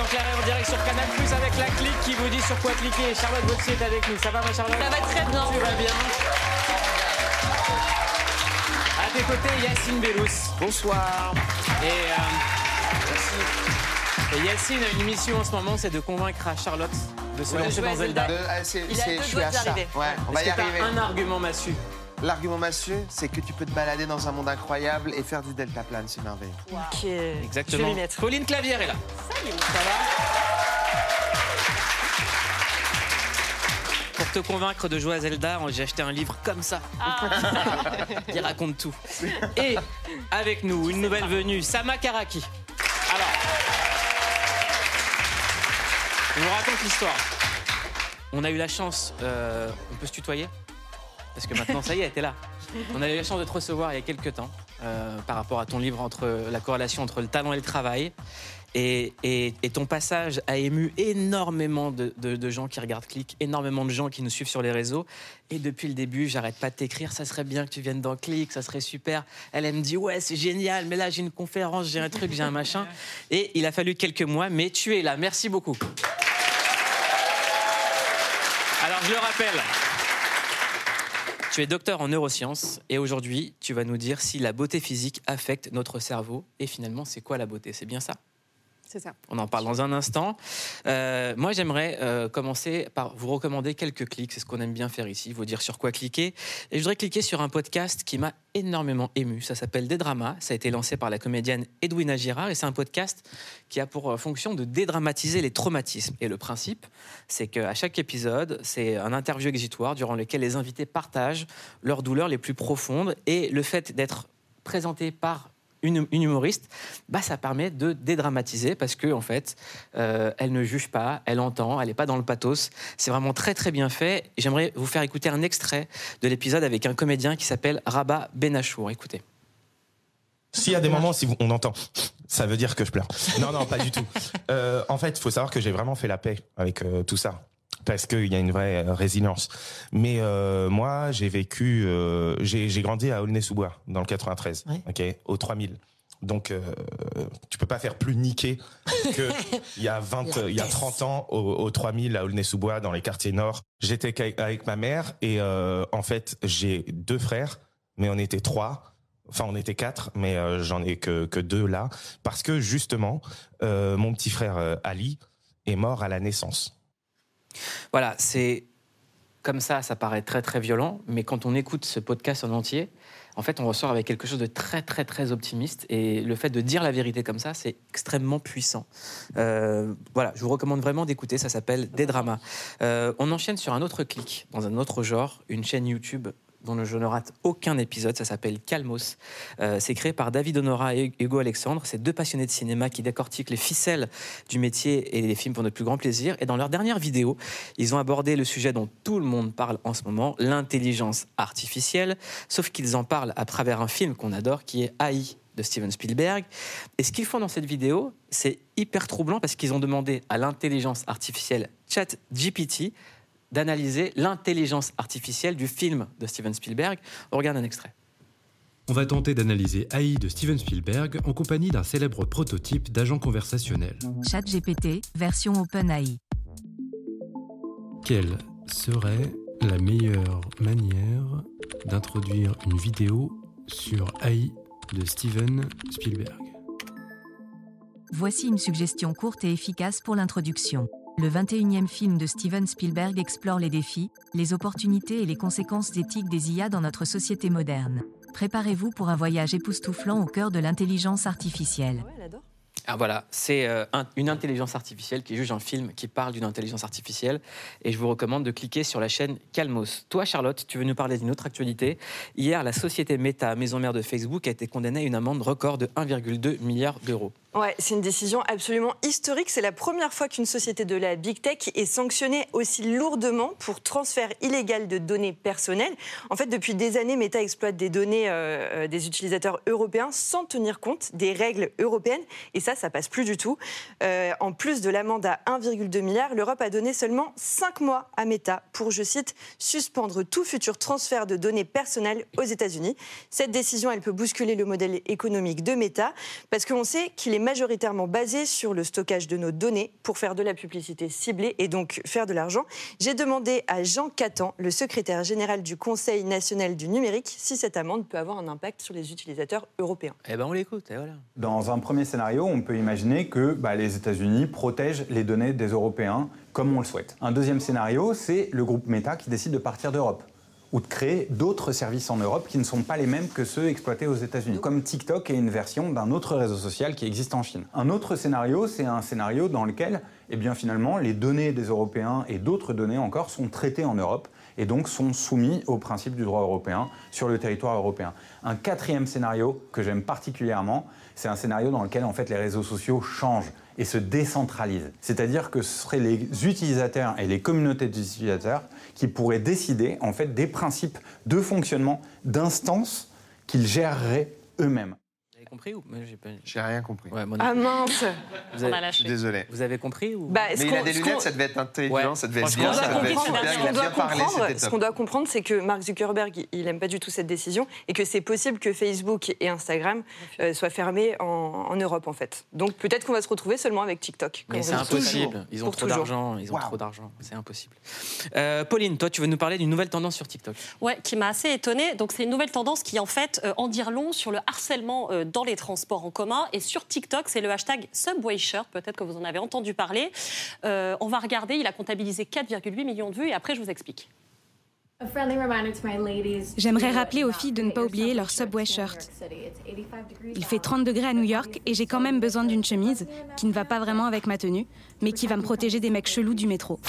en clair et en direct sur Canal Plus avec la clique qui vous dit sur quoi cliquer. Charlotte Gauthier est avec nous. Ça va ma Charlotte Ça va très bien. Tu vas bien À tes côtés, Yacine Bellous. Bonsoir. Et, euh, et Yacine a une mission en ce moment, c'est de convaincre à Charlotte de se lancer dans Zelda. Zelda. De- c'est- Il a deux je suis doigts à d'y ça. arriver. Ouais, on va y que t'as arriver. un argument massu L'argument massue, c'est que tu peux te balader dans un monde incroyable et faire du deltaplane, c'est merveilleux. Ok. Je Exactement. vais m'y mettre. Pauline Clavière est là. Salut. Ça va Pour te convaincre de jouer à Zelda, j'ai acheté un livre comme ça. qui raconte tout. Et avec nous, une nouvelle venue, Sama Karaki. Alors, je vous raconte l'histoire. On a eu la chance, euh, on peut se tutoyer? Parce que maintenant, ça y est, t'es là. On a eu la chance de te recevoir il y a quelques temps euh, par rapport à ton livre entre la corrélation entre le talent et le travail. Et, ton passage a ému énormément de gens qui regardent Click, énormément de gens qui nous suivent sur les réseaux. Et depuis le début, j'arrête pas de t'écrire, ça serait bien que tu viennes dans Click, ça serait super. Elle, elle me dit, ouais, c'est génial, mais là, j'ai une conférence, j'ai un truc, j'ai un machin. Et il a fallu quelques mois, mais tu es là. Merci beaucoup. Alors, je le rappelle. Tu es docteur en neurosciences et aujourd'hui, tu vas nous dire si la beauté physique affecte notre cerveau. Et finalement, c'est quoi la beauté? C'est bien ça? On en parle dans un instant. Euh, moi, j'aimerais euh, commencer par vous recommander quelques clics. C'est ce qu'on aime bien faire ici, vous dire sur quoi cliquer. Et je voudrais cliquer sur un podcast qui m'a énormément ému. Ça s'appelle Des Dramas. Ça a été lancé par la comédienne Edwina Girard et c'est un podcast qui a pour euh, fonction de dédramatiser les traumatismes. Et le principe, c'est qu'à chaque épisode, c'est un interview exitoire durant lequel les invités partagent leurs douleurs les plus profondes et le fait d'être présenté par une, une humoriste, bah, ça permet de dédramatiser parce que en fait, euh, elle ne juge pas, elle entend, elle n'est pas dans le pathos. C'est vraiment très très bien fait. J'aimerais vous faire écouter un extrait de l'épisode avec un comédien qui s'appelle Rabat Benachour. Écoutez. S'il y a des moments si on entend, ça veut dire que je pleure. Non, non, pas du tout. Euh, en fait, il faut savoir que j'ai vraiment fait la paix avec euh, tout ça. Parce qu'il y a une vraie euh, résilience. Mais euh, moi, j'ai vécu, euh, j'ai j'ai grandi à Aulnay-sous-Bois, dans le 93, Ouais. ok, au 3000. Donc, euh, tu peux pas faire plus niqué que il y a 20, il y a 30 ans au, au 3000 à Aulnay-sous-Bois, dans les quartiers nord. J'étais avec ma mère et euh, en fait, j'ai deux frères, mais on était trois. Enfin, on était quatre, mais euh, j'en ai que, que deux là. Parce que justement, euh, mon petit frère Ali est mort à la naissance. Voilà, c'est comme ça, ça paraît très très violent, mais quand on écoute ce podcast en entier, en fait, on ressort avec quelque chose de très très très optimiste. Et le fait de dire la vérité comme ça, c'est extrêmement puissant. Euh, voilà, je vous recommande vraiment d'écouter. Ça s'appelle Des dramas. Euh, on enchaîne sur un autre clic, dans un autre genre, une chaîne YouTube dont je ne rate aucun épisode. Ça s'appelle Calmos. Euh, c'est créé par David Honora et Hugo Alexandre. C'est deux passionnés de cinéma qui décortiquent les ficelles du métier et les films pour notre plus grand plaisir. Et dans leur dernière vidéo, ils ont abordé le sujet dont tout le monde parle en ce moment, l'intelligence artificielle, sauf qu'ils en parlent à travers un film qu'on adore qui est AI de Steven Spielberg. Et ce qu'ils font dans cette vidéo, c'est hyper troublant parce qu'ils ont demandé à l'intelligence artificielle ChatGPT d'analyser l'intelligence artificielle du film de Steven Spielberg. On regarde un extrait. On va tenter d'analyser AI de Steven Spielberg en compagnie d'un célèbre prototype d'agent conversationnel. ChatGPT, version OpenAI. Quelle serait la meilleure manière d'introduire une vidéo sur AI de Steven Spielberg? Voici une suggestion courte et efficace pour l'introduction. Le 21e film de Steven Spielberg explore les défis, les opportunités et les conséquences éthiques des IA dans notre société moderne. Préparez-vous pour un voyage époustouflant au cœur de l'intelligence artificielle. Adore. Ah, voilà, c'est euh, un- une intelligence artificielle qui juge un film qui parle d'une intelligence artificielle. Et je vous recommande de cliquer sur la chaîne Calmos. Toi, Charlotte, tu veux nous parler d'une autre actualité? Hier, la société Meta, maison mère de Facebook, a été condamnée à une amende record de 1,2 milliard d'euros. Ouais, c'est une décision absolument historique. C'est la première fois qu'une société de la big tech est sanctionnée aussi lourdement pour transfert illégal de données personnelles. En fait, depuis des années, Meta exploite des données euh, euh, des utilisateurs européens sans tenir compte des règles européennes. Et ça, ça passe plus du tout. Euh, en plus de l'amende à 1,2 milliard, l'Europe a donné seulement 5 mois à Meta pour, je cite, suspendre tout futur transfert de données personnelles aux États-Unis. Cette décision, elle peut bousculer le modèle économique de Meta parce qu'on sait qu'il est majoritairement basé sur le stockage de nos données pour faire de la publicité ciblée et donc faire de l'argent. J'ai demandé à Jean Catan, le secrétaire général du Conseil national du numérique, si cette amende peut avoir un impact sur les utilisateurs européens. Eh ben on l'écoute, et voilà. Dans un premier scénario, on peut imaginer que bah, les États-Unis protègent les données des Européens comme on le souhaite. Un deuxième scénario, c'est le groupe Meta qui décide de partir d'Europe ou de créer d'autres services en Europe qui ne sont pas les mêmes que ceux exploités aux États-Unis. Comme TikTok est une version d'un autre réseau social qui existe en Chine. Un autre scénario, c'est un scénario dans lequel, eh bien, finalement, les données des Européens et d'autres données encore sont traitées en Europe et donc sont soumis aux principes du droit européen sur le territoire européen. Un quatrième scénario que j'aime particulièrement, c'est un scénario dans lequel en fait les réseaux sociaux changent et se décentralisent. C'est-à-dire que ce seraient les utilisateurs et les communautés d'utilisateurs qui pourraient décider en fait des principes de fonctionnement d'instances qu'ils géreraient eux-mêmes. Compris ou Moi, j'ai pas- J'ai rien compris. Ouais, Ah mince vous, On a avez... Je suis lâché. désolé. vous avez compris ou Bah, ce Mais il qu'on- a des ce lunettes, qu'on- ça devait être intelligent, Ouais. ça devait être Franchement, bien, ça devait être super. ce Il qu'on a doit bien parlé, comprendre, c'était ce top. qu'on doit comprendre, c'est que Mark Zuckerberg, il n'aime pas du tout cette décision et que c'est possible que Facebook et Instagram euh, soient fermés en, en Europe, en fait. Donc peut-être qu'on va se retrouver seulement avec TikTok. Mais comme c'est on dit. impossible. Ils ont Pour trop toujours. d'argent. Ils ont trop d'argent. C'est impossible. Euh, Pauline, toi, tu veux nous parler d'une nouvelle tendance sur TikTok? Ouais, qui m'a assez étonnée. Donc, c'est une nouvelle tendance qui, en fait, euh, en dire long sur le harcèlement euh, dans les transports en commun. Et sur TikTok, c'est le hashtag Subway Shirt. Peut-être que vous en avez entendu parler. Euh, on va regarder. Il a comptabilisé 4,8 millions de vues. Et après, je vous explique. J'aimerais rappeler aux filles de ne pas oublier leur Subway shirt. Il fait 30 degrés à New York et j'ai quand même besoin d'une chemise qui ne va pas vraiment avec ma tenue, mais qui va me protéger des mecs chelous du métro.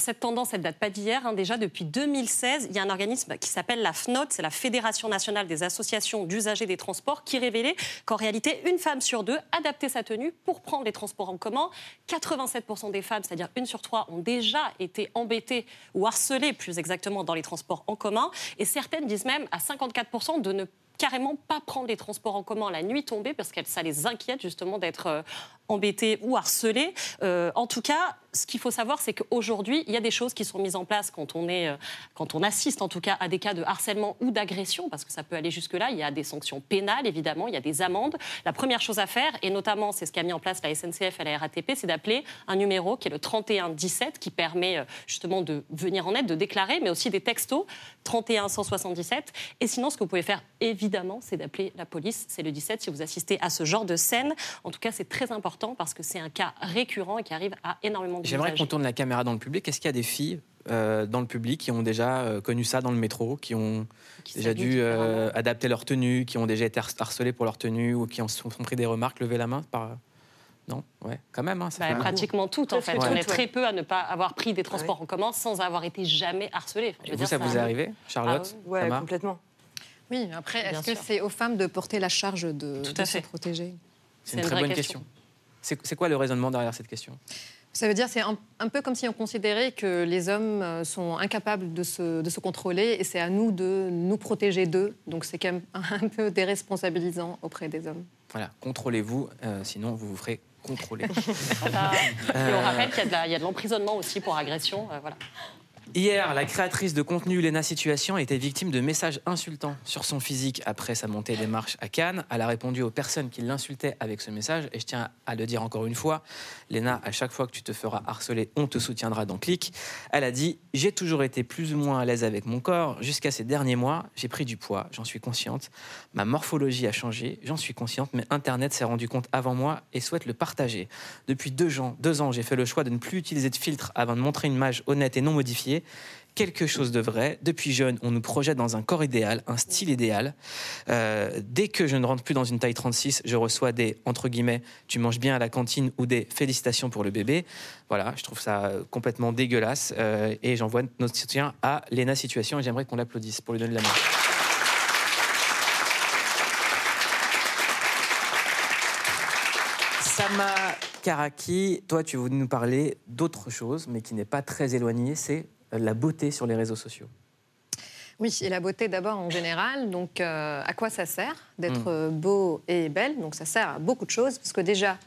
Cette tendance, elle date pas d'hier. hein. Déjà depuis 2016, il y a un organisme qui s'appelle la FNOT, c'est la Fédération nationale des associations d'usagers des transports, qui révélait qu'en réalité, une femme sur deux adaptait sa tenue pour prendre les transports en commun. 87% des femmes, c'est-à-dire une sur trois, ont déjà été embêtées ou harcelées, plus exactement, dans les transports en commun. Et certaines disent même à 54% de ne carrément pas prendre les transports en commun la nuit tombée parce que ça les inquiète justement d'être euh, embêtés ou harcelés. Euh, en tout cas, ce qu'il faut savoir, c'est qu'aujourd'hui, il y a des choses qui sont mises en place quand on, est, euh, quand on assiste en tout cas à des cas de harcèlement ou d'agression, parce que ça peut aller jusque-là. Il y a des sanctions pénales, évidemment, il y a des amendes. La première chose à faire, et notamment c'est ce qu'a mis en place la SNCF et la RATP, c'est d'appeler un numéro qui est le 3117, qui permet euh, justement de venir en aide, de déclarer, mais aussi des textos, 31 177. Et sinon, ce que vous pouvez faire, évidemment, c'est d'appeler la police, c'est le 17, si vous assistez à ce genre de scène. En tout cas, c'est très important parce que c'est un cas récurrent et qui arrive à énormément de J'aimerais qu'on tourne la caméra dans le public. Est-ce qu'il y a des filles euh, dans le public qui ont déjà euh, connu ça dans le métro, qui ont Qui déjà dû euh, adapter leur tenue, qui ont déjà été har- harcelées pour leur tenue ou qui ont sont pris des remarques Levez la main par... Non? Ouais, quand même. hein, ça Bah, pratiquement toutes, en fait. On ouais. est très peu à ne pas avoir pris des transports en commun sans avoir été jamais harcelé. Enfin, vous, dire, ça vous est arrivé Charlotte? Ah Ouais, Tamar complètement. Oui, après, est-ce que c'est aux femmes de porter la charge de, Tout de à se protéger? C'est une une très bonne question. question. C'est c'est quoi le raisonnement derrière cette question? Ça veut dire c'est un, un peu comme si on considérait que les hommes euh, sont incapables de se, de se contrôler et c'est à nous de nous protéger d'eux. Donc c'est quand même un peu déresponsabilisant auprès des hommes. Voilà, contrôlez-vous, euh, sinon vous vous ferez contrôler. Et on rappelle qu'il y a de la- il y a de l'emprisonnement aussi pour agression. euh, voilà. Hier, la créatrice de contenu Lena Situation était victime de messages insultants sur son physique après sa montée des marches à Cannes. Elle a répondu aux personnes qui l'insultaient avec ce message. Et je tiens à le dire encore une fois, Lena, à chaque fois que tu te feras harceler, on te soutiendra dans Click. Elle a dit J'ai toujours été plus ou moins à l'aise avec mon corps. Jusqu'à ces derniers mois, j'ai pris du poids, j'en suis consciente. Ma morphologie a changé, j'en suis consciente, mais Internet s'est rendu compte avant moi et souhaite le partager. Depuis deux ans, deux ans j'ai fait le choix de ne plus utiliser de filtre avant de montrer une image honnête et non modifiée. Quelque chose de vrai. Depuis jeune, on nous projette dans un corps idéal, un style idéal. Euh, dès que je ne rentre plus dans une taille 36, je reçois des, entre guillemets, tu manges bien à la cantine ou des félicitations pour le bébé. Voilà, je trouve ça complètement dégueulasse. Euh, et j'envoie notre soutien à Léna Situation et j'aimerais qu'on l'applaudisse pour lui donner la main. Sama Karaki, toi, tu veux nous parler d'autre chose, mais qui n'est pas très éloigné, c'est la beauté sur les réseaux sociaux. Oui, et la beauté d'abord en général. Donc, euh, à quoi ça sert d'être mm. beau et belle? Donc, ça sert à beaucoup de choses, parce que déjà,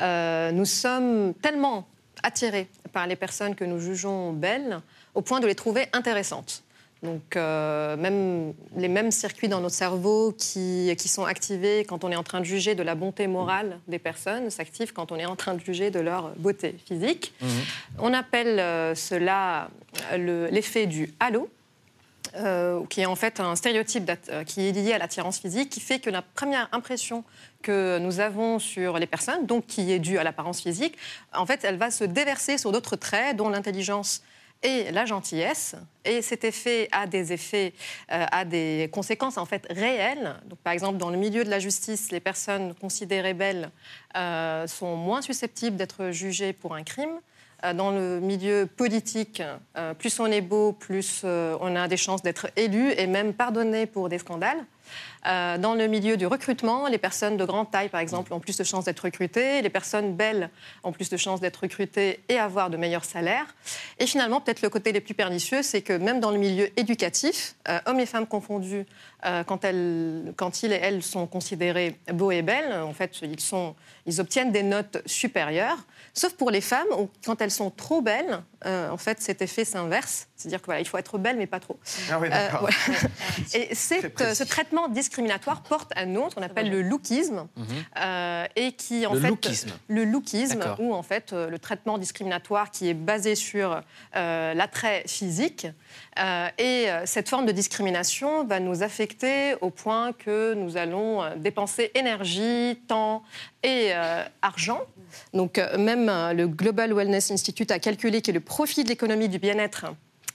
euh, nous sommes tellement attirés par les personnes que nous jugeons belles, au point de les trouver intéressantes. Donc, euh, même, les mêmes circuits dans notre cerveau qui, qui, sont activés quand on est en train de juger de la bonté morale des personnes s'activent quand on est en train de juger de leur beauté physique. Mhm. On appelle euh, cela l'effet du halo. Euh, qui est en fait un stéréotype qui est lié à l'attirance physique, qui fait que la première impression que nous avons sur les personnes, donc qui est due à l'apparence physique, en fait, elle va se déverser sur d'autres traits, dont l'intelligence et la gentillesse. Et cet effet a des effets, euh, des conséquences en fait réelles. Donc, par exemple, dans le milieu de la justice, les personnes considérées belles euh, sont moins susceptibles d'être jugées pour un crime. Euh, dans le milieu politique, plus on est beau, plus on a des chances d'être élu et même pardonné pour des scandales. Euh, dans le milieu du recrutement, les personnes de grande taille, par exemple, ont plus de chances d'être recrutées. Les personnes belles ont plus de chances d'être recrutées et avoir de meilleurs salaires. Et finalement, peut-être le côté les plus pernicieux, c'est que même dans le milieu éducatif, euh, hommes et femmes confondus, euh, quand, ils et elles sont considérés beaux et belles, en fait, ils, ils obtiennent des notes supérieures. Sauf pour les femmes, quand elles sont trop belles, en fait, cet effet s'inverse. C'est-à-dire qu'il voilà, faut être belle, mais pas trop. Ah oui, d'accord. Et ce traitement discriminatoire porte un nom, qu'on appelle le lookisme, mhm. euh, et qui en le fait lookisme. le lookisme, ou en fait euh, le traitement discriminatoire qui est basé sur euh, l'attrait physique. et cette forme de discrimination va nous affecter au point que nous allons dépenser énergie, temps et argent. Donc même le Global Wellness Institute a calculé que le profit de l'économie du bien-être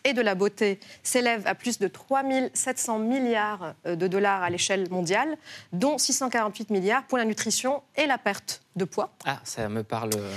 et de la beauté s'élève à plus de 3 700 milliards euh, de dollars à l'échelle mondiale, dont 648 milliards pour la nutrition et la perte de poids. Ah, ça me parle. Euh,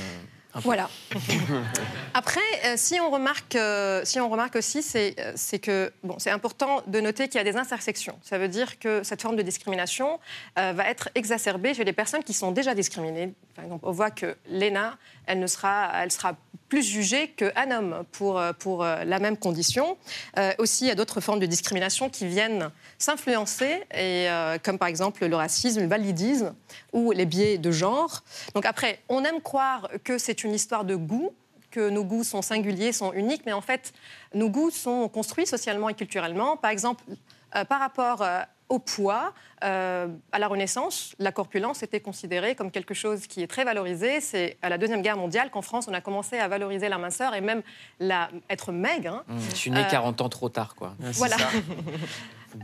voilà. Après, euh, si, on remarque, si on remarque aussi, c'est que bon, c'est important de noter qu'il y a des intersections. Ça veut dire que cette forme de discrimination va être exacerbée chez les personnes qui sont déjà discriminées. Par exemple, on voit que l'ENA, elle, ne sera, elle sera plus jugé qu'un homme pour, euh, pour euh, la même condition. Euh, aussi, il y a d'autres formes de discrimination qui viennent s'influencer, et, comme par exemple le racisme, le validisme ou les biais de genre. Donc après, on aime croire que c'est une histoire de goût, que nos goûts sont singuliers, sont uniques, mais en fait, nos goûts sont construits socialement et culturellement. Par exemple, par rapport au poids. Euh, à la Renaissance, la corpulence était considérée comme quelque chose qui est très valorisé. C'est à la Deuxième Guerre mondiale qu'en France, on a commencé à valoriser la minceur et même la, être maigre. Hein. Mmh. Je suis né 40 euh, ans trop tard, quoi. Voilà.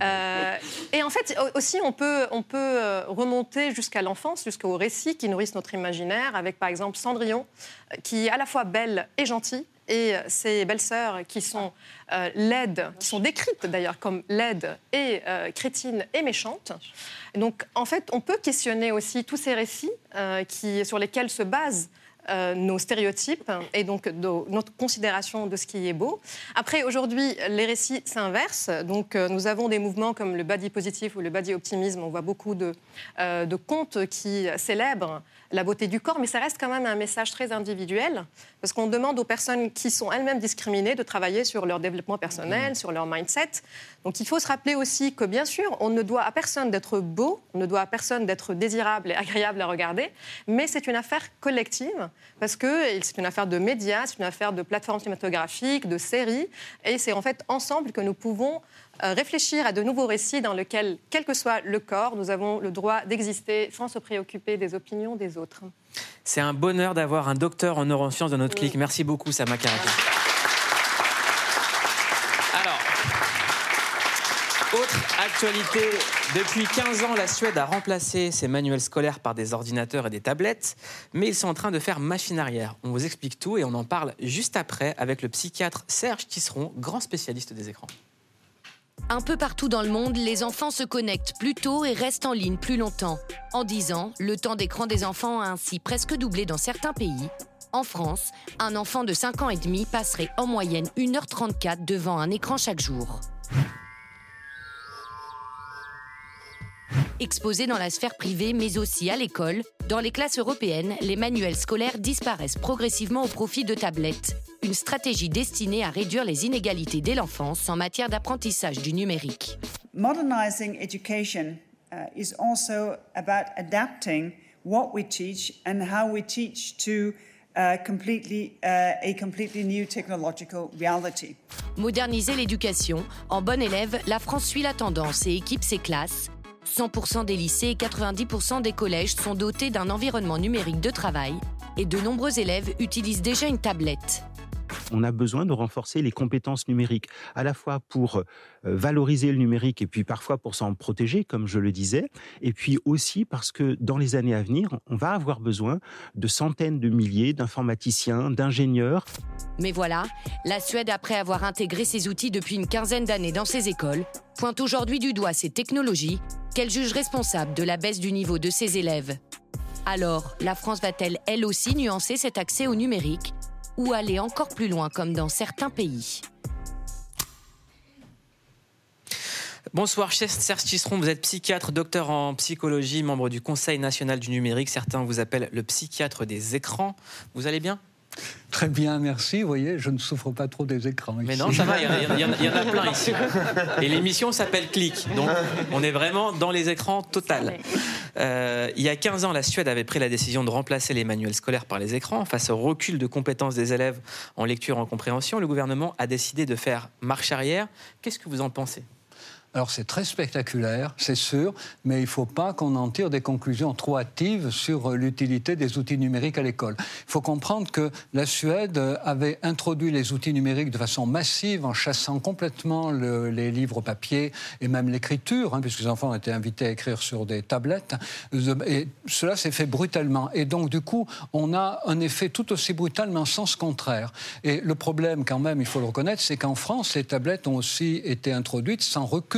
Euh, et en fait, aussi, on peut, on peut remonter jusqu'à l'enfance, jusqu'aux récits qui nourrissent notre imaginaire, avec par exemple Cendrillon, qui est à la fois belle et gentille, et ses belles-sœurs qui sont euh, laides, qui sont décrites d'ailleurs comme laides et euh, crétines et méchantes. donc en fait, on peut questionner aussi tous ces récits euh, qui, sur lesquels se basent nos stéréotypes et donc notre considération de ce qui est beau. Après, aujourd'hui, les récits s'inversent. Donc, nous avons des mouvements comme le body positif ou le body optimisme. On voit beaucoup de contes qui célèbrent la beauté du corps, mais ça reste quand même un message très individuel, parce qu'on demande aux personnes qui sont elles-mêmes discriminées de travailler sur leur développement personnel, sur leur mindset. Donc il faut se rappeler aussi que bien sûr, on ne doit à personne d'être beau, on ne doit à personne d'être désirable et agréable à regarder, mais c'est une affaire collective, parce que c'est une affaire de médias, c'est une affaire de plateformes cinématographiques, de séries, et c'est en fait ensemble que nous pouvons réfléchir à de nouveaux récits dans lesquels, quel que soit le corps, nous avons le droit d'exister sans se préoccuper des opinions des autres. C'est un bonheur d'avoir un docteur en neurosciences dans notre clic. Merci beaucoup, Sama. Alors, Autre actualité, depuis 15 ans, la Suède a remplacé ses manuels scolaires par des ordinateurs et des tablettes, mais ils sont en train de faire machine arrière. On vous explique tout et on en parle juste après avec le psychiatre Serge Tisseron, grand spécialiste des écrans. Un peu partout dans le monde, les enfants se connectent plus tôt et restent en ligne plus longtemps. En 10 ans, le temps d'écran des enfants a ainsi presque doublé dans certains pays. En France, un enfant de 5 ans et demi passerait en moyenne 1h34 devant un écran chaque jour. Exposés dans la sphère privée mais aussi à l'école, dans les classes européennes, les manuels scolaires disparaissent progressivement au profit de tablettes. Une stratégie destinée à réduire les inégalités dès l'enfance en matière d'apprentissage du numérique. Modernizing education uh, is also about adapting what we teach and how we teach to uh, completely, uh, a completely new technological reality. Moderniser l'éducation. En bon élève, la France suit la tendance et équipe ses classes. 100% des lycées et 90% des collèges sont dotés d'un environnement numérique de travail et de nombreux élèves utilisent déjà une tablette. On a besoin de renforcer les compétences numériques, à la fois pour euh, valoriser le numérique et puis parfois pour s'en protéger, comme je le disais, et puis aussi parce que dans les années à venir, on va avoir besoin de centaines de milliers d'informaticiens, d'ingénieurs. Mais voilà, la Suède, après avoir intégré ces outils depuis une quinzaine d'années dans ses écoles, pointe aujourd'hui du doigt ces technologies qu'elle juge responsables de la baisse du niveau de ses élèves. Alors, la France va-t-elle elle aussi nuancer cet accès au numérique? Ou aller encore plus loin comme dans certains pays Bonsoir, Serge Tisseron, vous êtes psychiatre, docteur en psychologie, membre du Conseil national du numérique. Certains vous appellent le psychiatre des écrans. Vous allez bien? Très bien, merci. Vous voyez, je ne souffre pas trop des écrans. Mais non, ça va, il y, en a plein ici. Et l'émission s'appelle Click. Donc, on est vraiment dans les écrans total. Euh, il y a 15 ans, la Suède avait pris la décision de remplacer les manuels scolaires par les écrans. Face au recul de compétences des élèves en lecture et en compréhension, le gouvernement a décidé de faire marche arrière. Qu'est-ce que vous en pensez? Alors c'est très spectaculaire, c'est sûr, mais il ne faut pas qu'on en tire des conclusions trop hâtives sur euh, l'utilité des outils numériques à l'école. Il faut comprendre que la Suède avait introduit les outils numériques de façon massive en chassant complètement les livres papier et même l'écriture, hein, puisque les enfants été invités à écrire sur des tablettes. Et cela s'est fait brutalement. Et donc du coup, on a un effet tout aussi brutal, mais en sens contraire. Et le problème quand même, il faut le reconnaître, c'est qu'en France, les tablettes ont aussi été introduites sans recul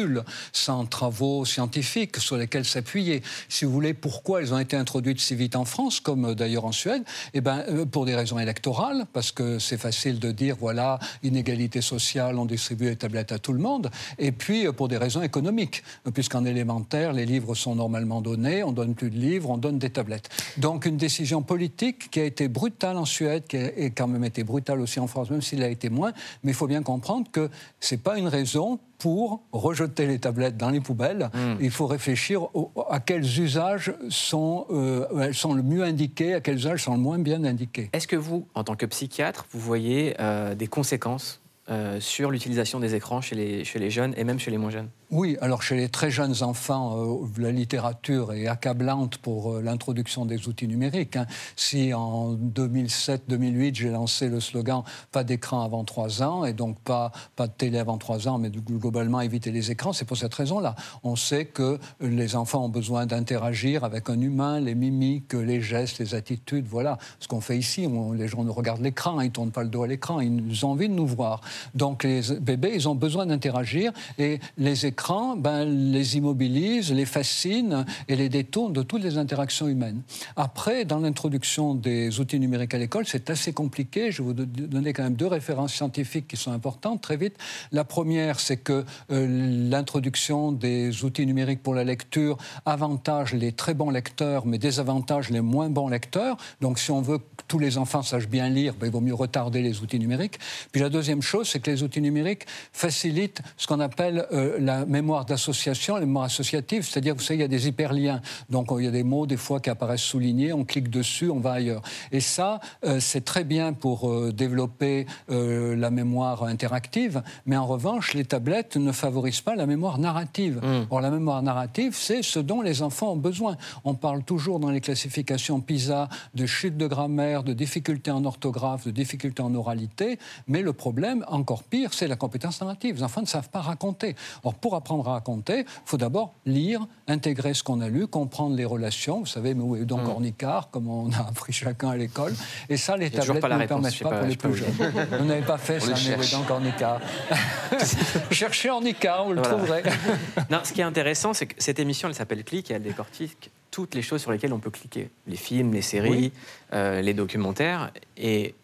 sans travaux scientifiques sur lesquels s'appuyer. Si vous voulez, pourquoi elles ont été introduites si vite en France, comme euh, d'ailleurs en Suède? Eh bien, euh, pour des raisons électorales, parce que c'est facile de dire, voilà, inégalité sociale, on distribue les tablettes à tout le monde, et puis euh, pour des raisons économiques, puisqu'en élémentaire, les livres sont normalement donnés, on donne plus de livres, on donne des tablettes. Donc une décision politique qui a été brutale en Suède, qui a quand même été brutale aussi en France, même s'il a été moins, mais il faut bien comprendre que c'est pas une raison pour rejeter les tablettes dans les poubelles. Hmm. Il faut réfléchir à quels usages sont, euh, sont le mieux indiqués, à quels usages sont le moins bien indiqués. Est-ce que vous, en tant que psychiatre, vous voyez euh, des conséquences euh, sur l'utilisation des écrans chez les, jeunes et même chez les moins jeunes Oui, alors chez les très jeunes enfants, euh, la littérature est accablante pour euh, l'introduction des outils numériques. Hein. Si en 2007-2008, j'ai lancé le slogan Pas d'écran avant 3 ans, et donc pas, pas de télé avant 3 ans, mais globalement éviter les écrans, c'est pour cette raison-là. On sait que les enfants ont besoin d'interagir avec un humain, les mimiques, les gestes, les attitudes, voilà ce qu'on fait ici. les gens nous regardent l'écran, ils ne tournent pas le dos à l'écran, ils ont envie de nous voir. Donc les bébés, ils ont besoin d'interagir et les écrans ben, les immobilisent, les fascinent et les détournent de toutes les interactions humaines. Après, dans l'introduction des outils numériques à l'école, c'est assez compliqué. Je vais vous donner quand même deux références scientifiques qui sont importantes très vite. La première, c'est que euh, l'introduction des outils numériques pour la lecture avantage les très bons lecteurs, mais désavantage les moins bons lecteurs. Donc si on veut que tous les enfants sachent bien lire, ben, il vaut mieux retarder les outils numériques. Puis la deuxième chose, c'est que les outils numériques facilitent ce qu'on appelle euh, la mémoire d'association, la mémoire associative, c'est-à-dire, vous savez, il y a des hyperliens. Donc, il y a des mots, des fois, qui apparaissent soulignés, on clique dessus, on va ailleurs. Et ça, euh, c'est très bien pour euh, développer la mémoire interactive, mais en revanche, les tablettes ne favorisent pas la mémoire narrative. Mmh. Or, la mémoire narrative, c'est ce dont les enfants ont besoin. On parle toujours dans les classifications PISA de chute de grammaire, de difficultés en orthographe, de difficultés en oralité, mais le problème, encore pire, c'est la compétence narrative. Les enfants ne savent pas raconter. Or, pour apprendre à raconter, il faut d'abord lire, intégrer ce qu'on a lu, comprendre les relations. Vous savez, mais où est donc Mm. Ornicard, comme on a appris chacun à l'école. Et ça, les tablettes ne réponse, permettent pas, pas- pour les plus jeunes. Vous n'avez pas fait On ça, mais où est donc Ornicard? Cherchez Ornicard, vous le Voilà. trouverez. non, ce qui est intéressant, c'est que cette émission, elle s'appelle Click et elle décortique toutes les choses sur lesquelles on peut cliquer. Les films, les séries, Oui. euh, les documentaires. Et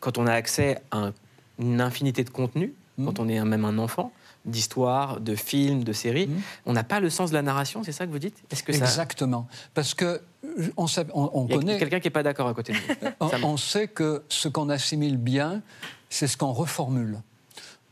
quand on a accès à un- une infinité de contenus, Hmm. quand on est même un enfant, d'histoires, de films, de séries, on n'a pas le sens de la narration, c'est ça que vous dites? Est-ce que ça... Exactement. Parce que euh, on, sait- on- on Il y a connaît. quelqu'un qui n'est pas d'accord à côté de nous. On, on sait que ce qu'on assimile bien, c'est ce qu'on reformule.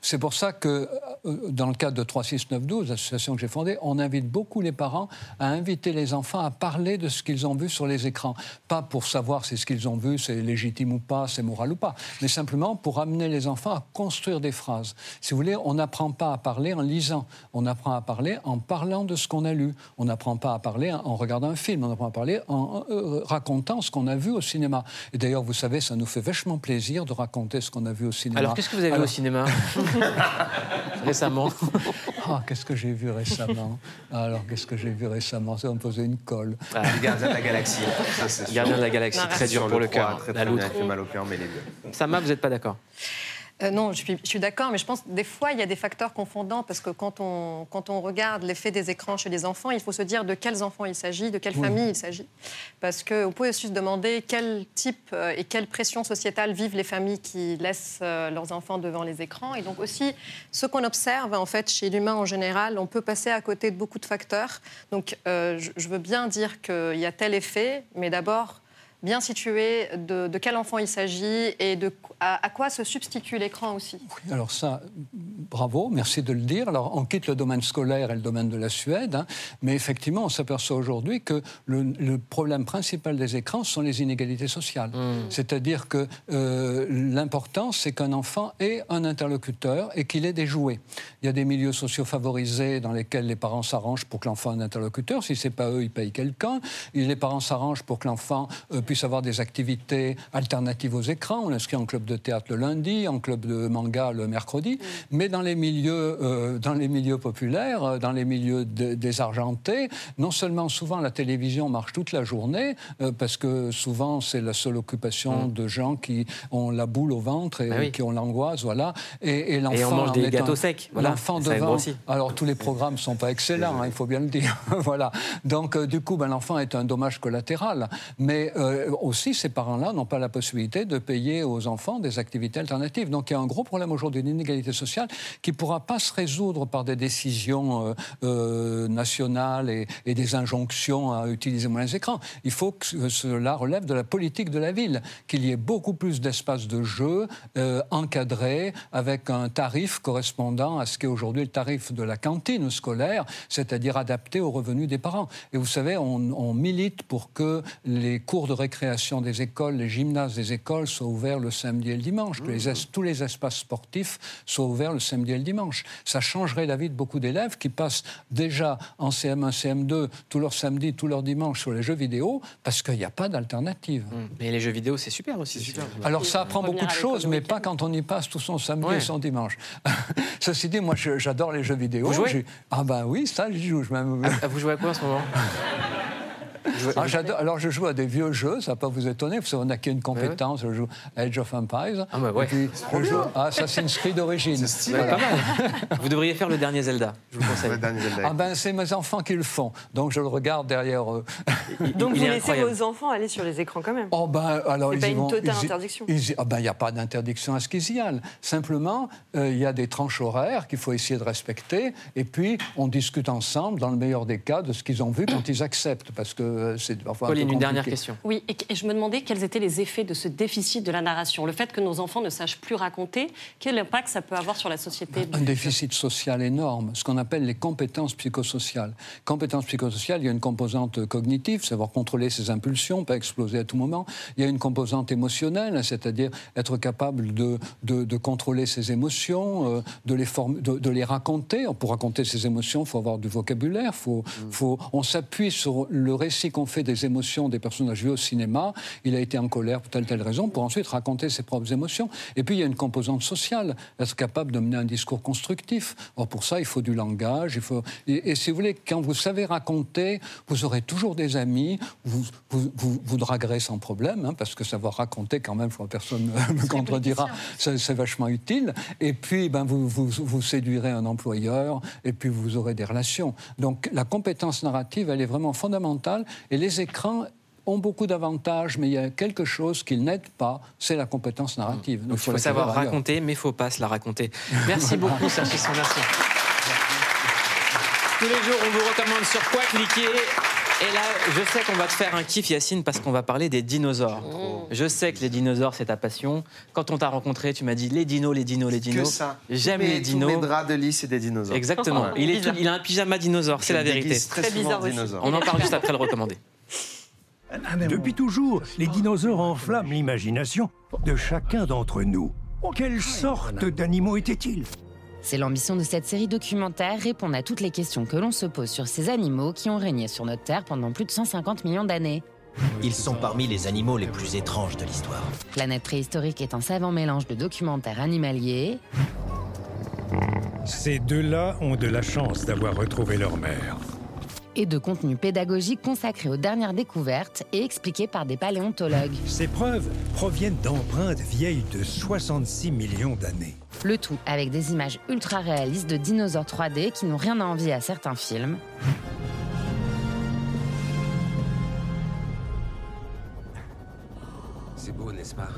C'est pour ça que, euh, dans le cadre de 3692, l'association que j'ai fondée, on invite beaucoup les parents à inviter les enfants à parler de ce qu'ils ont vu sur les écrans. Pas pour savoir si ce qu'ils ont vu, c'est légitime ou pas, c'est moral ou pas, mais simplement pour amener les enfants à construire des phrases. Si vous voulez, on n'apprend pas à parler en lisant, on apprend à parler en parlant de ce qu'on a lu. On n'apprend pas à parler en regardant un film, on apprend à parler en euh, racontant ce qu'on a vu au cinéma. Et d'ailleurs, vous savez, ça nous fait vachement plaisir de raconter ce qu'on a vu au cinéma. Alors, qu'est-ce que vous avez vu au cinéma? récemment Ah, qu'est-ce que j'ai vu récemment? Alors, qu'est-ce que j'ai vu récemment? Ça va me poser une colle. Ah. Les gardiens de la galaxie. Ça. Gardien de la galaxie, très dur pour le cœur. Très, La très bien, loutre. fait mal au cœur, mais les deux. Sama, vous n'êtes pas d'accord Euh, non, je suis, d'accord, mais je pense que des fois, il y a des facteurs confondants parce que quand on, quand on regarde l'effet des écrans chez les enfants, il faut se dire de quels enfants il s'agit, de quelle Oui. famille il s'agit. Parce que vous pouvez aussi se demander quel type euh, et quelle pression sociétale vivent les familles qui laissent euh, leurs enfants devant les écrans. Et donc aussi, ce qu'on observe en fait chez l'humain en général, on peut passer à côté de beaucoup de facteurs. Donc euh, je, je veux bien dire qu'il y a tel effet, mais d'abord bien situer de, quel enfant il s'agit et à, quoi se substitue l'écran aussi. Bravo, merci de le dire. Alors on quitte le domaine scolaire et le domaine de la Suède, hein, mais effectivement on s'aperçoit aujourd'hui que le, le problème principal des écrans sont les inégalités sociales. C'est-à-dire que euh, l'important c'est qu'un enfant ait un interlocuteur et qu'il ait des jouets. Il y a des milieux sociaux favorisés dans lesquels les parents s'arrangent pour que l'enfant ait un interlocuteur. Si c'est pas eux, ils payent quelqu'un. Et les parents s'arrangent pour que l'enfant euh, puisse avoir des activités alternatives aux écrans. On l'inscrit en club de théâtre le lundi, en club de manga le mercredi. Mais dans les milieux, euh, dans les milieux populaires, euh, dans les milieux dé- désargentés, non seulement souvent la télévision marche toute la journée, euh, parce que souvent c'est la seule occupation de gens qui ont la boule au ventre et Bah oui. qui ont l'angoisse, voilà. Et, et l'enfant mange en des est gâteaux secs, voilà. L'enfant devant. grossit. Alors tous les programmes sont pas excellents, hein, il faut bien le dire. voilà. Donc euh, du coup, ben, l'enfant est un dommage collatéral. Mais aussi, ces parents-là n'ont pas la possibilité de payer aux enfants des activités alternatives. Donc il y a un gros problème aujourd'hui d'inégalité sociale qui ne pourra pas se résoudre par des décisions euh, euh, nationales et, et des injonctions à utiliser moins les écrans. Il faut que ce- cela relève de la politique de la ville, qu'il y ait beaucoup plus d'espaces de jeu euh, encadrés avec un tarif correspondant à ce qu'est aujourd'hui le tarif de la cantine scolaire, c'est-à-dire adapté aux revenus des parents. Et vous savez, on, on milite pour que les cours de récréation des écoles, les gymnases des écoles soient ouverts le samedi et le dimanche, que les es- tous les espaces sportifs soient ouverts le samedi et le dimanche. Ça changerait la vie de beaucoup d'élèves qui passent déjà en CM1, CM2, tout leur samedi, tout leur dimanche sur les jeux vidéo, parce qu'il n'y a pas d'alternative. Mais les jeux vidéo, c'est super aussi. Alors ça apprend beaucoup de choses, mais pas quand on y passe tout son samedi Ouais. et son dimanche. Ceci dit, moi j'adore les jeux vidéo. Vous jouez Ah ben oui, ça j'y joue. Je. Ah, vous jouez à quoi en ce moment? Ah, j'adore- alors je joue à des vieux jeux, ça va pas vous étonner, parce qu'on a qu'une compétence, je joue Age of Empires. Ah bah ouais. Et puis, je joue à Assassin's Creed d'origine. Ouais, pas mal. Vous devriez faire le dernier Zelda, je vous le conseille. Ah ben c'est mes enfants qui le font, donc je le regarde derrière eux. Donc il vous laissez incroyable. vos enfants aller sur les écrans quand même. Oh ben, alors, C'est ils pas une totale ils interdiction. ils y- ah ben, il n'y a pas d'interdiction à ce qu'ils y aillent. Simplement, euh, il y a des tranches horaires qu'il faut essayer de respecter. Et puis, on discute ensemble, dans le meilleur des cas, de ce qu'ils ont vu quand ils acceptent. Parce que euh, c'est parfois un peu Pauline, une dernière question. Oui, et, et je me demandais quels étaient les effets de ce déficit de la narration. Le fait que nos enfants ne sachent plus raconter, quel impact ça peut avoir sur la société Un déficit social énorme, ce qu'on appelle les compétences psychosociales. Compétences psychosociales, il y a une composante cognitive, savoir contrôler ses impulsions, pas exploser à tout moment. Il y a une composante émotionnelle, c'est-à-dire être capable de, de, de contrôler ses émotions, euh, de, les form- de, de les raconter. Pour raconter ses émotions, il faut avoir du vocabulaire, faut, faut, on s'appuie sur le récit qu'on fait des émotions des personnages vus au cinéma, il a été en colère pour telle telle raison, pour ensuite raconter ses propres émotions. Et puis il y a une composante sociale, être capable de mener un discours constructif. Or pour ça, il faut du langage, il faut et, si vous voulez, quand vous savez raconter, vous aurez toujours des amis, vous vous, vous, draguerez sans problème, hein, parce que savoir raconter quand même, personne me contredira, c'est vachement utile. Et puis ben vous, vous, vous séduirez un employeur, et puis vous aurez des relations. Donc la compétence narrative, elle est vraiment fondamentale, et les écrans ont beaucoup d'avantages, mais il y a quelque chose qu'ils n'aident pas, c'est la compétence narrative. Donc, il faut, savoir raconter, mais il ne faut pas se la raconter. Merci beaucoup, Serge merci. Tous les jours, on vous recommande sur quoi cliquer. Et là, je sais qu'on va te faire un kiff, Yacine, parce qu'on va parler des dinosaures. Oh. Je sais que les dinosaures, c'est ta passion. Quand on t'a rencontré, tu m'as dit les dinos, les dinos, les dinos. Que ça. J'aime les dinos. Tous mes draps de lit, c'est des dinosaures. Exactement. Il, est il, a un pyjama dinosaure, c'est la vérité. Très, bizarre On en parle juste après le recommander. Depuis toujours, les dinosaures enflamment l'imagination de chacun d'entre nous. Quelle sorte d'animaux étaient-ils? C'est l'ambition de cette série documentaire, répondre à toutes les questions que l'on se pose sur ces animaux qui ont régné sur notre Terre pendant plus de 150 millions d'années. Ils sont parmi les animaux les plus étranges de l'histoire. Planète préhistorique est un savant mélange de documentaires animaliers. Ces deux-là ont de la chance d'avoir retrouvé leur mère et de contenu pédagogique consacré aux dernières découvertes et expliqué par des paléontologues. Ces preuves proviennent d'empreintes vieilles de 66 millions d'années. Le tout avec des images ultra réalistes de dinosaures 3D qui n'ont rien à envier à certains films. C'est beau, n'est-ce pas?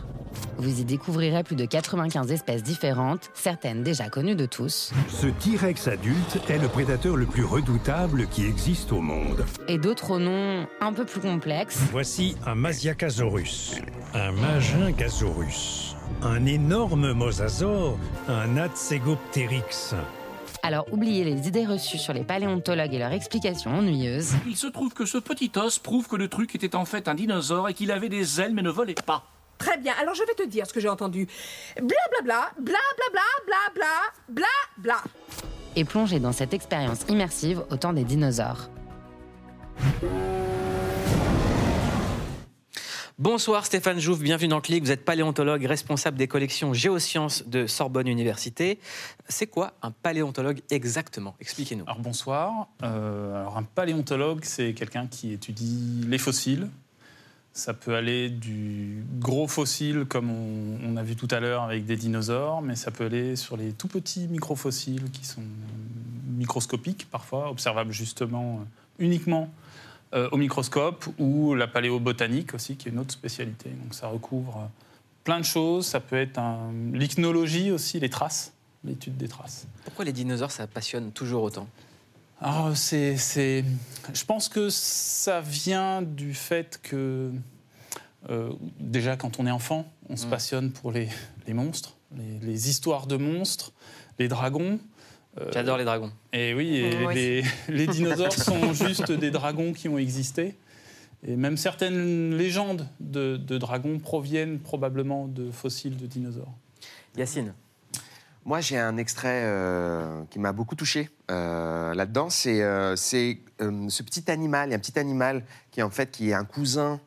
Vous y découvrirez plus de 95 espèces différentes, certaines déjà connues de tous. Ce T-Rex adulte est le prédateur le plus redoutable qui existe au monde. Et d'autres au nom un peu plus complexes. Voici un Masiacasaurus, un Magingasaurus, un énorme mosasaure, un Atsegopteryx. Alors oubliez les idées reçues sur les paléontologues et leurs explications ennuyeuses. Il se trouve que ce petit os prouve que le truc était en fait un dinosaure et qu'il avait des ailes mais ne volait pas. Très bien, alors je vais te dire ce que j'ai entendu. Bla bla bla, bla bla bla, bla bla, bla bla. Et plonger dans cette expérience immersive au temps des dinosaures. Bonsoir Stéphane Jouve, bienvenue dans Clic. Vous êtes paléontologue, responsable des collections géosciences de Sorbonne Université. C'est quoi un paléontologue exactement? Expliquez-nous. Alors bonsoir. Euh, alors un paléontologue, c'est quelqu'un qui étudie les fossiles, ça peut aller du gros fossile, comme on, a vu tout à l'heure avec des dinosaures, mais ça peut aller sur les tout petits microfossiles qui sont microscopiques parfois, observables justement uniquement euh, au microscope, ou la paléobotanique aussi, qui est une autre spécialité. Donc ça recouvre euh, plein de choses. Ça peut être l'ichnologie aussi, les traces, l'étude des traces. Pourquoi les dinosaures, ça passionne toujours autant? Alors, ah, c'est, je pense que ça vient du fait que, euh, déjà, quand on est enfant, on se mm. passionne pour les, monstres, les, histoires de monstres, les dragons. Euh, J'adore les dragons. Et oui, les, dinosaures sont juste des dragons qui ont existé. Et même certaines légendes de dragons proviennent probablement de fossiles de dinosaures. Yacine moi, j'ai un extrait euh, qui m'a beaucoup touché euh, là-dedans. C'est euh, ce petit animal, il y a un petit animal qui est en fait qui est un cousin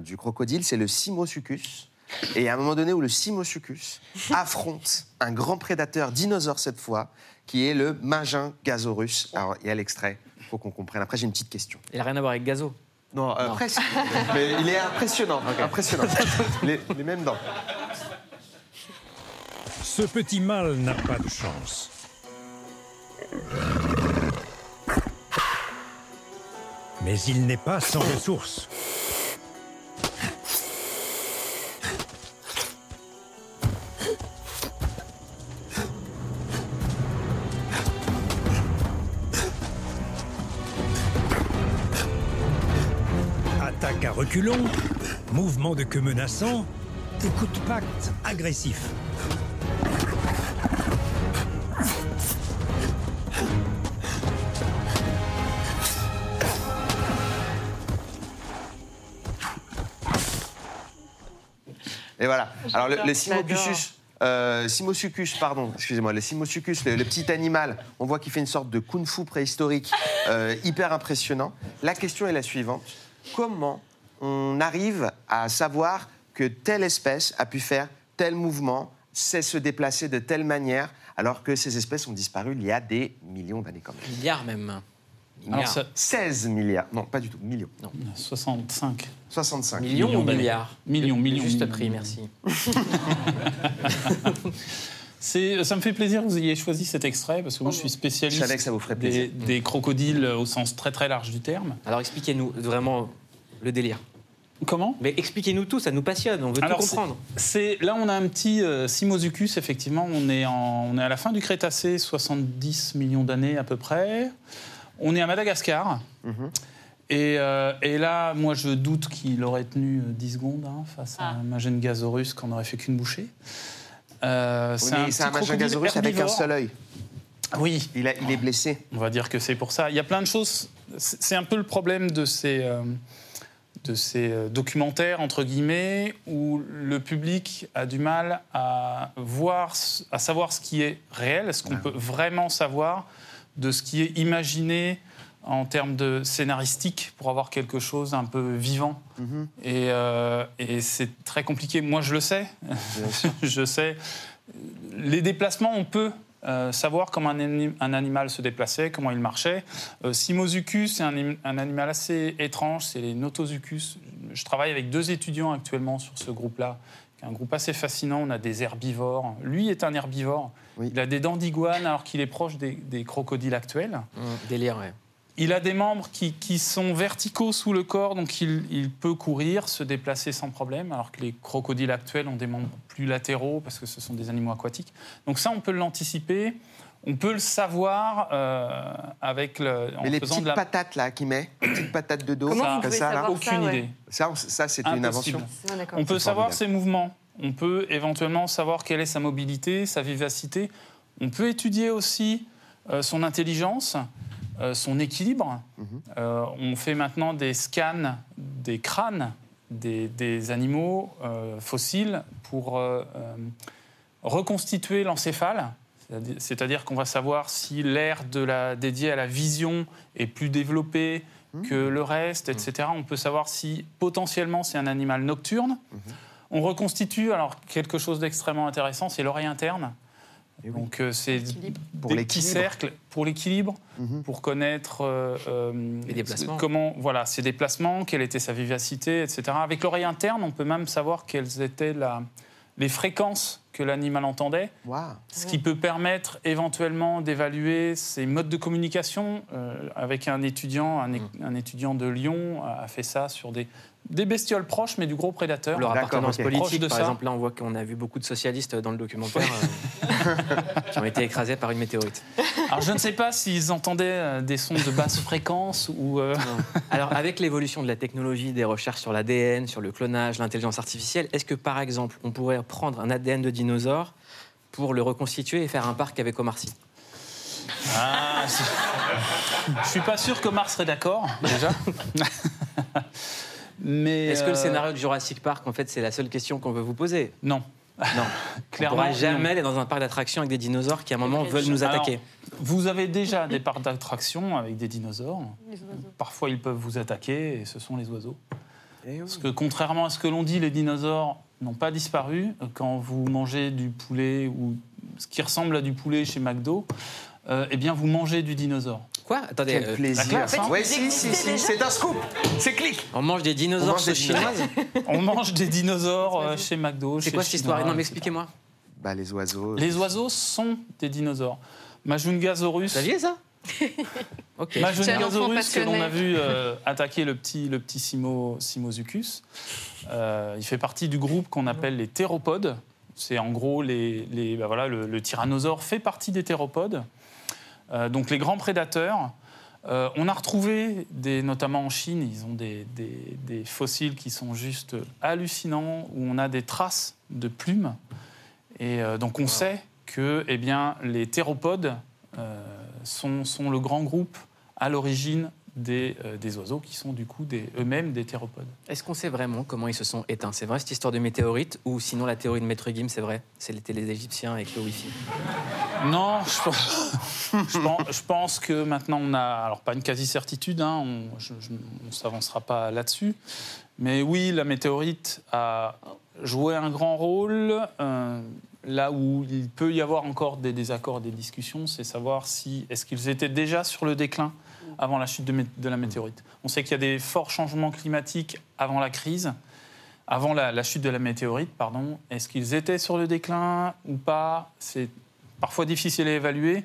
du crocodile, c'est le Simosuchus. Et à un moment donné où le Simosuchus affronte un grand prédateur, dinosaure cette fois, qui est le Magingasaurus. Alors, il y a l'extrait, il faut qu'on comprenne. Après, j'ai une petite question. Il n'a rien à voir avec Gazo non, presque. Mais il est impressionnant, impressionnant. les, les mêmes dents. Ce petit mâle n'a pas de chance. Mais il n'est pas sans ressources. Reculons, mouvement de queue menaçant et coup de pacte agressif. Et voilà. Alors le, le Simosuchus, euh, pardon, excusez-moi, le Simosuchus, le, petit animal, on voit qu'il fait une sorte de kung-fu préhistorique euh, hyper impressionnant. La question est la suivante comment on arrive à savoir que telle espèce a pu faire tel mouvement, sait se déplacer de telle manière, alors que ces espèces ont disparu il y a des millions d'années quand même. Milliards même. Alors, Milliards. ça- 16 milliards. Non, pas du tout, millions. Non. 65. 65. Millions, ou d'années. milliards Millions, millions. Juste millions, prix, millions. merci. C'est, ça me fait plaisir que vous ayez choisi cet extrait parce que moi je suis spécialiste Je savais que ça vous ferait des, plaisir. des crocodiles au sens très très large du terme. Alors expliquez-nous vraiment le délire. Comment Mais expliquez-nous tout, ça nous passionne, on veut Alors, tout comprendre. C'est là on a un petit euh, Simosuchus effectivement. On est en, on est à la fin du Crétacé, 70 millions d'années à peu près. On est à Madagascar. Mhm. Et, euh, et là, moi, je doute qu'il aurait tenu euh, 10 secondes hein, face à Ah. un Magengasaurus qu'on n'aurait fait qu'une bouchée. Euh, Oui, c'est un petit crocodile Magengasaurus avec un seul œil. Oui. Il, a- il est blessé. On va dire que c'est pour ça. Il y a plein de choses. C'est c'est un peu le problème de ces, euh, de ces euh, documentaires, entre guillemets, où le public a du mal à, voir, à savoir ce qui est réel, ce qu'on peut vraiment savoir de ce qui est imaginé en termes de scénaristique pour avoir quelque chose un peu vivant? Mhm. Et, euh, et c'est très compliqué. Moi, je le sais. je sais. Les déplacements, on peut euh, savoir comment un, ani- un animal se déplaçait, comment il marchait. Euh, Simosuchus, c'est un, im- un animal assez étrange, c'est les Notosuchus. Je travaille avec deux étudiants actuellement sur ce groupe-là, qui est un groupe assez fascinant. On a des herbivores. Lui est un herbivore. Il a des dents d'iguane alors qu'il est proche des, des crocodiles actuels. Délire, ouais. Il a des membres qui, qui sont verticaux sous le corps, donc il, il peut courir, se déplacer sans problème, alors que les crocodiles actuels ont des membres plus latéraux parce que ce sont des animaux aquatiques. Donc ça, on peut l'anticiper, on peut le savoir euh, avec le, en Mais les faisant petites de la patates là qui met, les petites patates de dos, Comment vous pouvez ça, là. ça, Aucune ouais. idée. Ça, ça c'était une invention. On peut C'est savoir ses mouvements. On peut éventuellement savoir quelle est sa mobilité, sa vivacité. On peut étudier aussi euh, son intelligence, euh, son équilibre. Euh, on fait maintenant des scans des crânes des, des animaux euh, fossiles pour reconstituer l'encéphale. C'est-à-dire- qu'on va savoir si l'aire de la, dédié à la vision est plus développé que le reste, etc. On peut savoir si potentiellement c'est un animal nocturne. On reconstitue alors quelque chose d'extrêmement intéressant, c'est l'oreille interne. Donc euh, c'est Pour des petits l'équilibre. cercles pour l'équilibre, Mhm. pour connaître euh, euh, Les déplacements. comment voilà ses déplacements, quelle était sa vivacité, etc. Avec l'oreille interne, on peut même savoir quelles étaient la- les fréquences que l'animal entendait, ce qui peut permettre éventuellement d'évaluer ses modes de communication. Euh, avec un étudiant, un, Mm. un étudiant de Lyon a fait ça sur des, des bestioles proches, mais du gros prédateur. Leur appartenance Proche politique, de par ça. exemple, là on voit qu'on a vu beaucoup de socialistes dans le documentaire euh, qui ont été écrasés par une météorite. Alors je ne sais pas s'ils entendaient euh, des sons de basse fréquence ou. euh, Alors, avec l'évolution de la technologie, des recherches sur l'ADN, sur le clonage, l'intelligence artificielle, est-ce que par exemple, on pourrait prendre un ADN de dinosaure pour le reconstituer et faire un parc avec Omar Sy? Ah, je suis pas sûr que Mars serait d'accord déjà. Mais Est-ce que le euh, scénario de Jurassic Park, en fait, c'est la seule question qu'on veut vous poser? Non. Non. Clairement, on pourra jamais non. aller dans un parc d'attractions avec des dinosaures qui, à un moment, veulent nous Alors, attaquer. vous avez déjà des parcs d'attractions avec des dinosaures. Parfois, ils peuvent vous attaquer et ce sont les oiseaux. Parce que contrairement à ce que l'on dit, les dinosaures n'ont pas disparu. Quand vous mangez du poulet ou ce qui ressemble à du poulet chez McDo, euh, eh bien, vous mangez du dinosaure. Quoi Attendez. Quel euh, plaisir. hein. Ouais, si, si, si, c'est un scoop. C'est clic. On mange des dinosaures sauce chinoises On mange des dinosaures euh, chez McDo. C'est chez quoi cette histoire Non, mais expliquez-moi. Bah, les oiseaux. Les oiseaux sont des dinosaures. Majungasaurus. Vous saviez ça Ok. Majungasaurus que l'on a vu euh, attaquer le petit, le petit Simo, Simosuchus. Euh, il fait partie du groupe qu'on appelle les théropodes. C'est en gros les, les- bah voilà, le, le tyrannosaure fait partie des théropodes. Euh, donc les grands prédateurs. Euh, on a retrouvé, des, notamment en Chine, ils ont des, fossiles qui sont juste hallucinants, où on a des traces de plumes. Et euh, donc on sait que eh les théropodes sont le grand groupe à l'origine des, euh, des oiseaux qui sont du coup eux-mêmes des théropodes. Est-ce qu'on sait vraiment comment ils se sont éteints? C'est vrai cette histoire de météorite? Ou sinon la théorie de Maître Gims, c'est vrai? C'était les Égyptiens avec le Wi-Fi. Non, je pense, je pense, je pense que maintenant on a, alors pas une quasi-certitude, hein, on ne s'avancera pas là-dessus, mais oui, la météorite a joué un grand rôle. euh, là où il peut y avoir encore des désaccords, des discussions, c'est savoir si est-ce qu'ils étaient déjà sur le déclin avant la chute de, la météorite. On sait qu'il y a des forts changements climatiques avant la crise, avant la, la chute de la météorite, pardon. Est-ce qu'ils étaient sur le déclin ou pas? C'est parfois difficile à évaluer.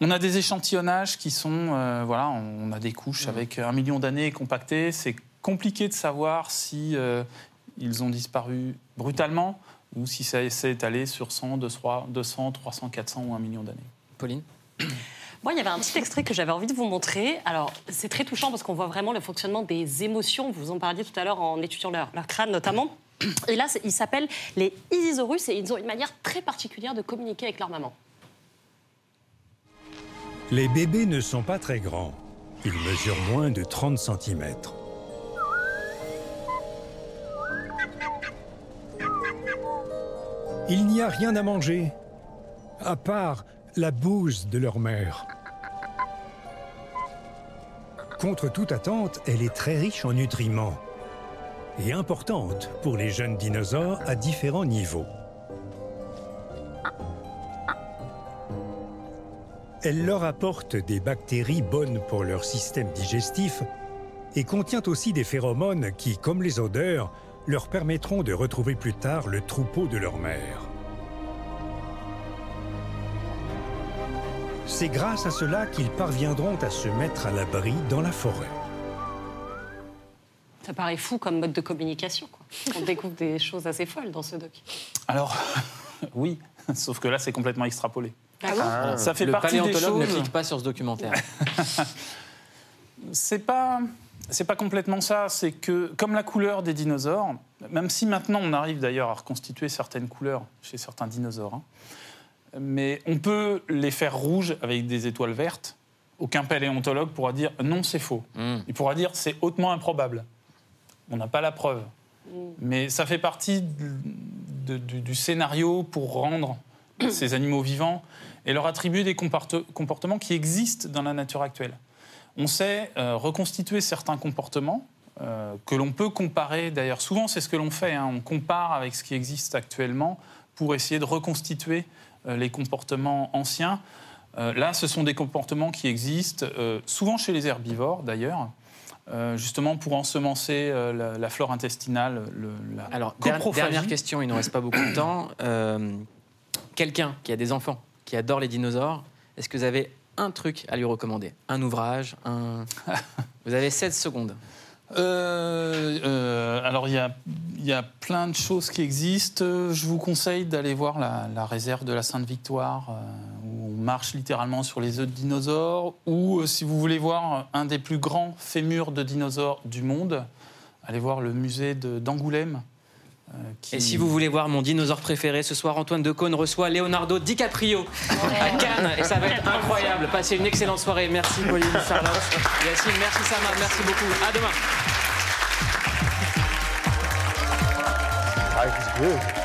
On a des échantillonnages qui sont, euh, voilà, on a des couches avec un million d'années compactées. C'est compliqué de savoir si euh, ils ont disparu brutalement ou si ça s'est étalé sur 100, 200, 200, 300, 400 ou un million d'années. Pauline? Moi, il y avait un petit extrait que j'avais envie de vous montrer. Alors, c'est très touchant parce qu'on voit vraiment le fonctionnement des émotions. Vous en parliez tout à l'heure en étudiant leur, leur crâne, notamment. Et là, ils s'appellent les Isisaurus et ils ont une manière très particulière de communiquer avec leur maman. Les bébés ne sont pas très grands. Ils mesurent moins de 30 cm. Il n'y a rien à manger, à part la bouse de leur mère. Contre toute attente, elle est très riche en nutriments et importante pour les jeunes dinosaures à différents niveaux. Elle leur apporte des bactéries bonnes pour leur système digestif et contient aussi des phéromones qui, comme les odeurs, leur permettront de retrouver plus tard le troupeau de leur mère. C'est grâce à cela qu'ils parviendront à se mettre à l'abri dans la forêt. Ça paraît fou comme mode de communication. Quoi. On découvre des choses assez folles dans ce doc. Alors, oui, sauf que là, c'est complètement extrapolé. Ah Voilà, ça fait le partie des paléontologue ne choses. clique pas sur ce documentaire. C'est pas. C'est pas complètement ça, c'est que comme la couleur des dinosaures, même si maintenant on arrive d'ailleurs à reconstituer certaines couleurs chez certains dinosaures, hein, mais on peut les faire rouges avec des étoiles vertes. Aucun paléontologue pourra dire non, c'est faux. Il pourra dire c'est hautement improbable. On n'a pas la preuve. Mais ça fait partie de- du, du scénario pour rendre ces animaux vivants et leur attribuer des comporte- comportements qui existent dans la nature actuelle. On sait euh, reconstituer certains comportements euh, que l'on peut comparer. D'ailleurs, souvent c'est ce que l'on fait. hein. On compare avec ce qui existe actuellement pour essayer de reconstituer euh, les comportements anciens. Là, ce sont des comportements qui existent souvent chez les herbivores, d'ailleurs. euh, justement pour ensemencer euh, la, la flore intestinale, le, la Alors, dernière question, il ne nous reste pas beaucoup de temps. Euh, Quelqu'un qui a des enfants, qui adore les dinosaures, est-ce que vous avez un truc à lui recommander Un ouvrage un... Vous avez 16 secondes. Euh, euh, alors, il y y a plein de choses qui existent. Je vous conseille d'aller voir la, la réserve de la Sainte-Victoire, euh, où on marche littéralement sur les œufs de dinosaures. Ou si vous voulez voir un des plus grands fémurs de dinosaures du monde, allez voir le musée d'Angoulême. Euh, qui- Et si vous voulez voir mon dinosaure préféré, ce soir, Antoine Decaune reçoit Leonardo DiCaprio à Cannes. Et ça va être incroyable. Passez une excellente soirée. Merci Pauline, Charlotte, Yacine, merci Sama, merci beaucoup. À demain. Life is good.